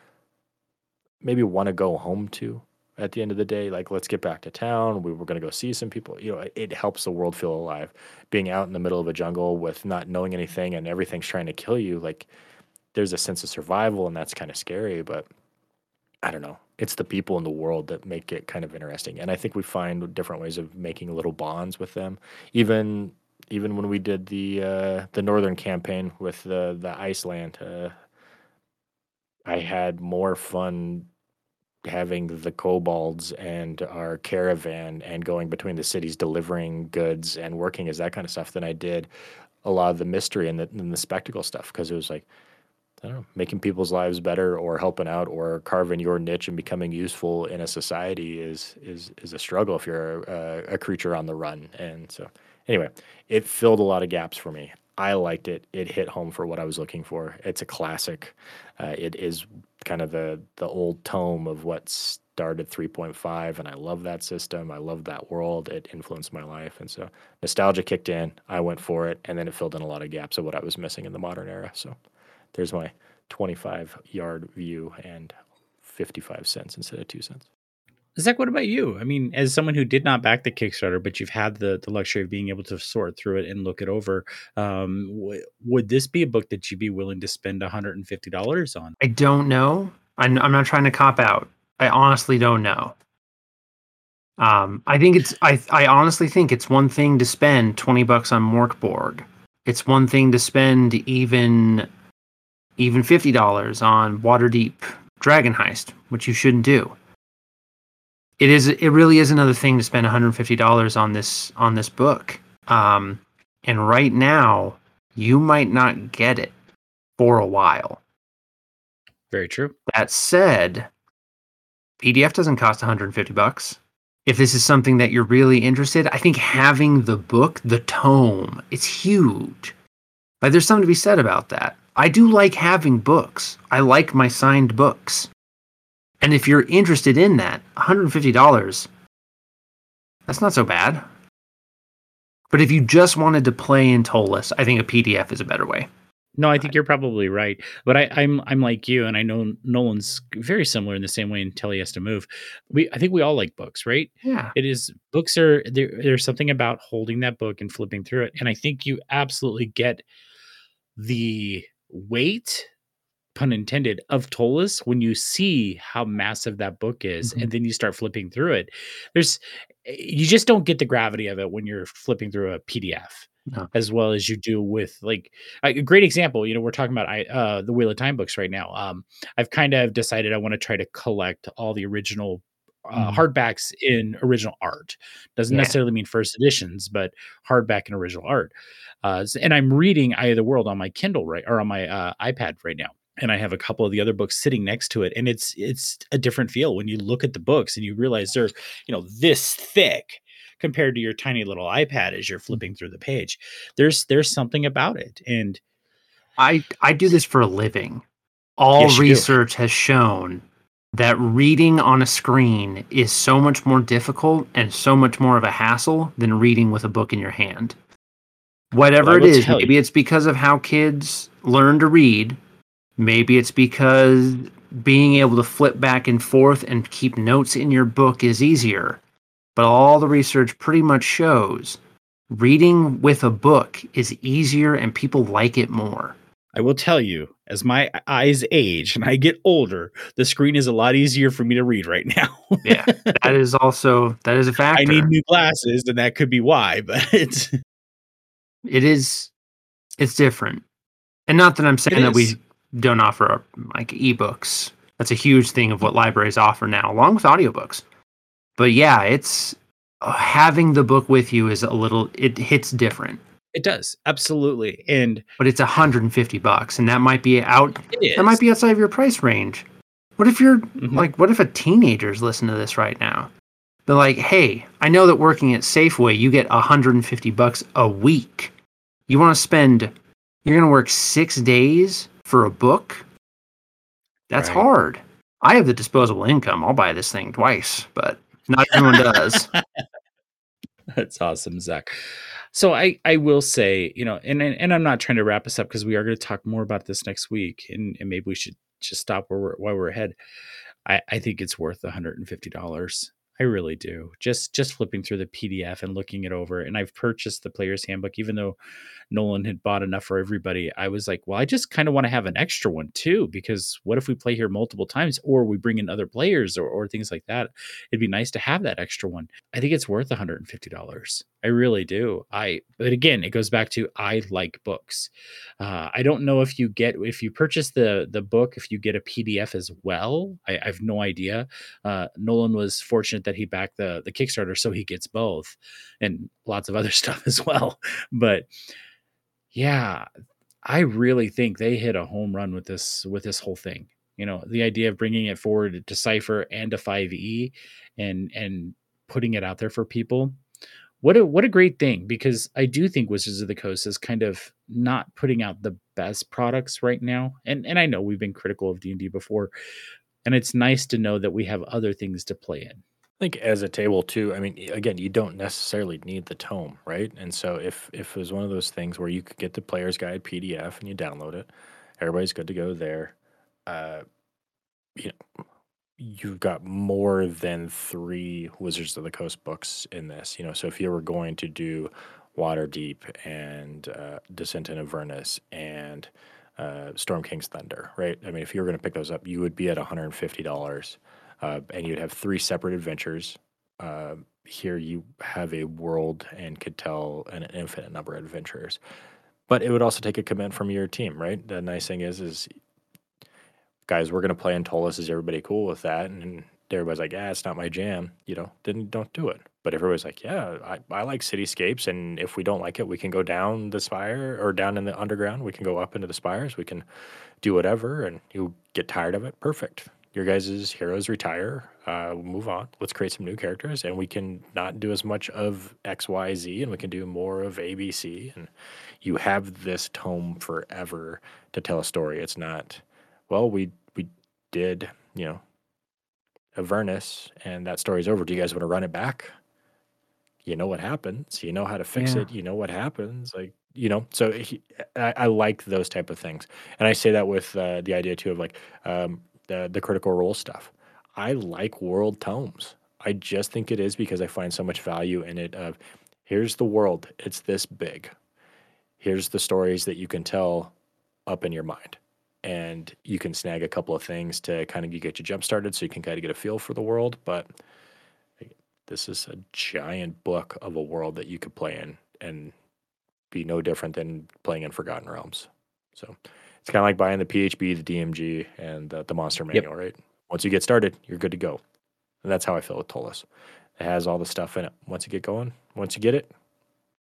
maybe want to go home to at the end of the day. Like, let's get back to town. We were going to go see some people. You know, it, it helps the world feel alive. Being out in the middle of a jungle with not knowing anything and everything's trying to kill you, like, there's a sense of survival, and that's kind of scary. But I don't know. It's the people in the world that make it kind of interesting. And I think we find different ways of making little bonds with them. Even even when we did the uh, the northern campaign with the the Iceland, uh, I had more fun having the kobolds and our caravan and going between the cities delivering goods and working as that kind of stuff than I did a lot of the mystery and the, and the spectacle stuff because it was like I don't know, making people's lives better or helping out or carving your niche and becoming useful in a society is is is a struggle if you're a, a creature on the run. And so anyway, it filled a lot of gaps for me. I liked it. It hit home for what I was looking for. It's a classic. Uh, it is kind of the the old tome of what started 3.5, and I love that system. I love that world. It influenced my life, and so nostalgia kicked in. I went for it, and then it filled in a lot of gaps of what I was missing in the modern era. So there's my 25 yard view and 55 cents instead of two cents. Zach, what about you? I mean, as someone who did not back the Kickstarter, but you've had the, the luxury of being able to sort through it and look it over, um, w- would this be a book that you'd be willing to spend $150 on? I don't know. I'm, I'm not trying to cop out. I honestly don't know. Um, I think it's. I I honestly think it's one thing to spend twenty bucks on Mörk Borg. It's one thing to spend even even fifty dollars on Waterdeep Dragon Heist, which you shouldn't do it is it really is another thing to spend $150 on this on this book. Um, and right now you might not get it for a while. Very true. That said pdf doesn't cost 150 bucks. If this is something that you're really interested i think having the book the tome it's huge. Like there's something to be said about that. I do like having books. I like my signed books and if you're interested in that, $150, that's not so bad. But if you just wanted to play in Ptolus, I think a PDF is a better way. No, I think you're probably right. But I, I'm I'm like you, and I know Nolan's very similar in the same way until he has to move. We I think we all like books, right? Yeah. It is books are there, there's something about holding that book and flipping through it. And I think you absolutely get the weight, pun intended, of Ptolus when you see how massive that book is, Mhm. and then you start flipping through it. There's you just don't get the gravity of it when you're flipping through a PDF No. as well as you do with like a great example you know we're talking about i uh the wheel of time books right now um i've kind of decided i want to try to collect all the original uh, Mhm. hardbacks in original art doesn't Yeah. necessarily mean first editions but hardback and original art uh and i'm reading eye of the world on my kindle right or on my uh, ipad right now and i have a couple of the other books sitting next to it and it's it's a different feel when you look at the books and you realize they're you know this thick compared to your tiny little ipad as you're Mm. flipping through the page there's there's something about it and I I do this for a living. All Yes, do. research has shown that reading on a screen is so much more difficult and so much more of a hassle than reading with a book in your hand. Whatever Well, it is, tell you- maybe it's because of how kids learn to read. Maybe it's because being able to flip back and forth and keep notes in your book is easier. But all the research pretty much shows reading with a book is easier and people like it more. I will tell you, as my eyes age and I get older, the screen is a lot easier for me to read right now. Yeah, that is also that is a factor. I need new glasses, and that could be why. But it's, it is it's different. And not that I'm saying that we is. Don't offer like ebooks. That's a huge thing of what libraries offer now, along with audiobooks. But yeah, it's uh, having the book with you is a little it hits different. it does absolutely, and But it's 150 bucks and that might be out it is that might be outside of your price range. What if you're Mhm. like what if a teenager's listening to this right now? They're like, "Hey, I know that working at Safeway you get 150 bucks a week. You want to spend you're going to work 6 days for a book? That's Right. hard. I have the disposable income. I'll buy this thing twice, but not everyone does. That's awesome, Zach. So I I will say, you know, and and I'm not trying to wrap us up because we are going to talk more about this next week, and, and maybe we should just stop where we're while we're ahead. I I think it's worth 150 dollars. I really do. Just just flipping through the PDF and looking it over, and I've purchased the player's handbook, even though Nolan had bought enough for everybody. I was like, well, I just kind of want to have an extra one too, because what if we play here multiple times, or we bring in other players, or or things like that? It'd be nice to have that extra one. I think it's worth $150. I really do. I but again, it goes back to I like books. Uh, I don't know if you get if you purchase the the book if you get a PDF as well. I, I have no idea. Uh, Nolan was fortunate that he backed the the Kickstarter, so he gets both, and lots of other stuff as well. But yeah, I really think they hit a home run with this with this whole thing. You know, the idea of bringing it forward to Cypher and to 5e and and putting it out there for people. What a what a great thing because I do think Wizards of the Coast is kind of not putting out the best products right now. And and I know we've been critical of D&D before and it's nice to know that we have other things to play in. I think as a table too. I mean, again, you don't necessarily need the tome, right? And so if if it was one of those things where you could get the player's guide PDF and you download it, everybody's good to go there. Uh, you know, you've got more than three Wizards of the Coast books in this. You know, so if you were going to do Waterdeep and uh, Descent into Avernus and uh, Storm King's Thunder, right? I mean, if you were going to pick those up, you would be at one hundred and fifty dollars uh, and you'd have three separate adventures. Uh, here you have a world and could tell an infinite number of adventures, but it would also take a commitment from your team, right? The nice thing is, is guys, we're gonna play in Ptolus. Is everybody cool with that? And everybody's like, yeah, it's not my jam. You know, then don't do it. But everybody's like, yeah, I, I like cityscapes, and if we don't like it, we can go down the spire or down in the underground. We can go up into the spires. We can do whatever, and you get tired of it. Perfect your guys' heroes retire, uh, move on. Let's create some new characters, and we can not do as much of X, Y, Z, and we can do more of A, B, C. And you have this tome forever to tell a story. It's not, well, we we did, you know, Avernus, and that story's over. Do you guys want to run it back? You know what happens. You know how to fix Yeah. it. You know what happens. Like you know so he, I, I like those type of things and i say that with uh, the idea too of like um, the, the critical role stuff i like world tomes i just think it is because i find so much value in it of here's the world it's this big here's the stories that you can tell up in your mind and you can snag a couple of things to kind of get you jump started so you can kind of get a feel for the world but this is a giant book of a world that you could play in and be no different than playing in Forgotten Realms. So it's kind of like buying the PHB, the DMG, and the, the Monster Manual, yep. right? Once you get started, you're good to go. And that's how I feel with Ptolus. It has all the stuff in it. Once you get going, once you get it,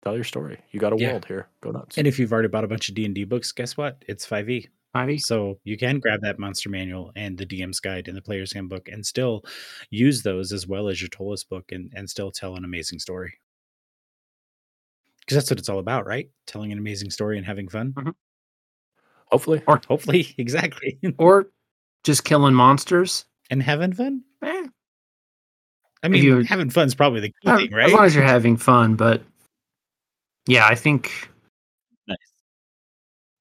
tell your story. You got a yeah. world here. Go nuts. And if you've already bought a bunch of D and D books, guess what? It's five E. Five. So you can grab that Monster Manual and the DM's Guide and the Player's Handbook, and still use those as well as your Ptolus book, and and still tell an amazing story because that's what it's all about, right? Telling an amazing story and having fun. Mm-hmm. Hopefully, or hopefully, exactly, or just killing monsters and having fun. Eh. I mean, you, having fun is probably the key uh, thing, right? As long as you're having fun, but yeah, I think nice.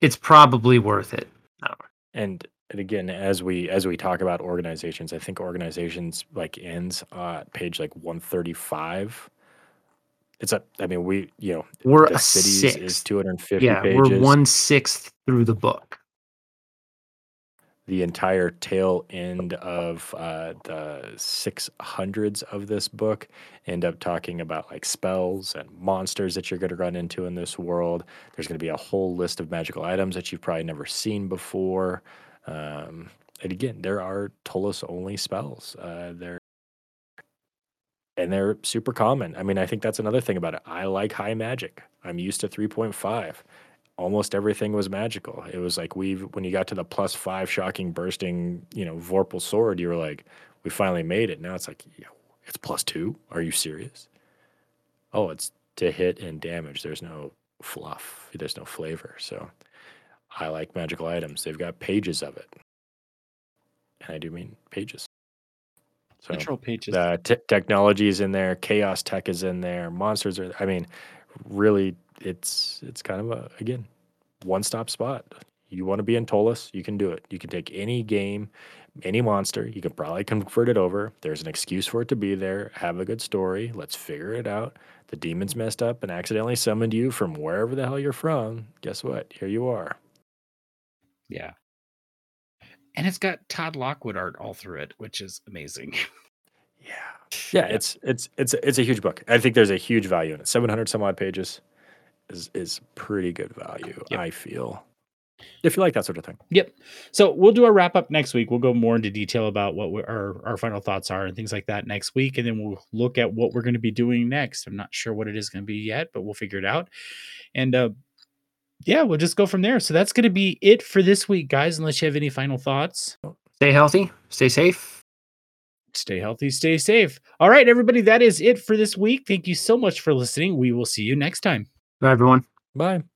it's probably worth it. Oh. And and again, as we as we talk about organizations, I think organizations like ends at page like one thirty five it's a. I mean, we you know we're the a cities sixth. is two hundred fifty. Yeah, pages. we're one sixth through the book. The entire tail end of uh, the six hundreds of this book end up talking about like spells and monsters that you're going to run into in this world. There's going to be a whole list of magical items that you've probably never seen before. Um, and again, there are Ptolus only spells. Uh, there and they're super common. I mean, I think that's another thing about it. I like high magic. I'm used to 3.5. Almost everything was magical. It was like we've when you got to the plus five shocking bursting, you know, Vorpal sword, you were like, we finally made it. Now it's like, it's plus two. Are you serious? Oh, it's to hit and damage. There's no fluff. There's no flavor. So I like magical items. They've got pages of it. And I do mean pages. So Control pages. The t- technology is in there. Chaos tech is in there. Monsters are. I mean, really, it's it's kind of a again one stop spot. You want to be in Ptolus, you can do it. You can take any game, any monster. You can probably convert it over. There's an excuse for it to be there. Have a good story. Let's figure it out. The demons messed up and accidentally summoned you from wherever the hell you're from. Guess what? Here you are. Yeah and it's got Todd Lockwood art all through it, which is amazing. Yeah. yeah, it's it's it's it's a huge book. I think there's a huge value in it. Seven hundred some odd pages is is pretty good value. Yep. I feel. If you like that sort of thing. Yep. So we'll do a wrap up next week. We'll go more into detail about what our our final thoughts are and things like that next week, and then we'll look at what we're going to be doing next. I'm not sure what it is going to be yet, but we'll figure it out. And uh, yeah, we'll just go from there. So that's going to be it for this week, guys. Unless you have any final thoughts. Stay healthy. Stay safe. Stay healthy. Stay safe. All right, everybody. That is it for this week. Thank you so much for listening. We will see you next time. Bye, everyone. Bye.